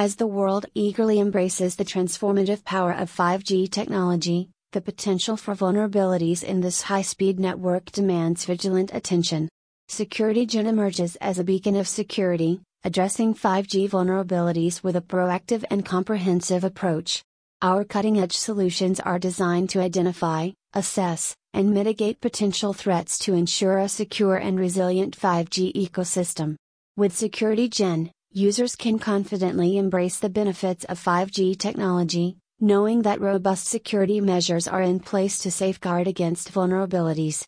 As the world eagerly embraces the transformative power of 5G technology, the potential for vulnerabilities in this high speed network demands vigilant attention. SecurityGen emerges as a beacon of security, addressing 5G vulnerabilities with a proactive and comprehensive approach. Our cutting edge solutions are designed to identify, assess, and mitigate potential threats to ensure a secure and resilient 5G ecosystem. With SecurityGen, users can confidently embrace the benefits of 5G technology, knowing that robust security measures are in place to safeguard against vulnerabilities.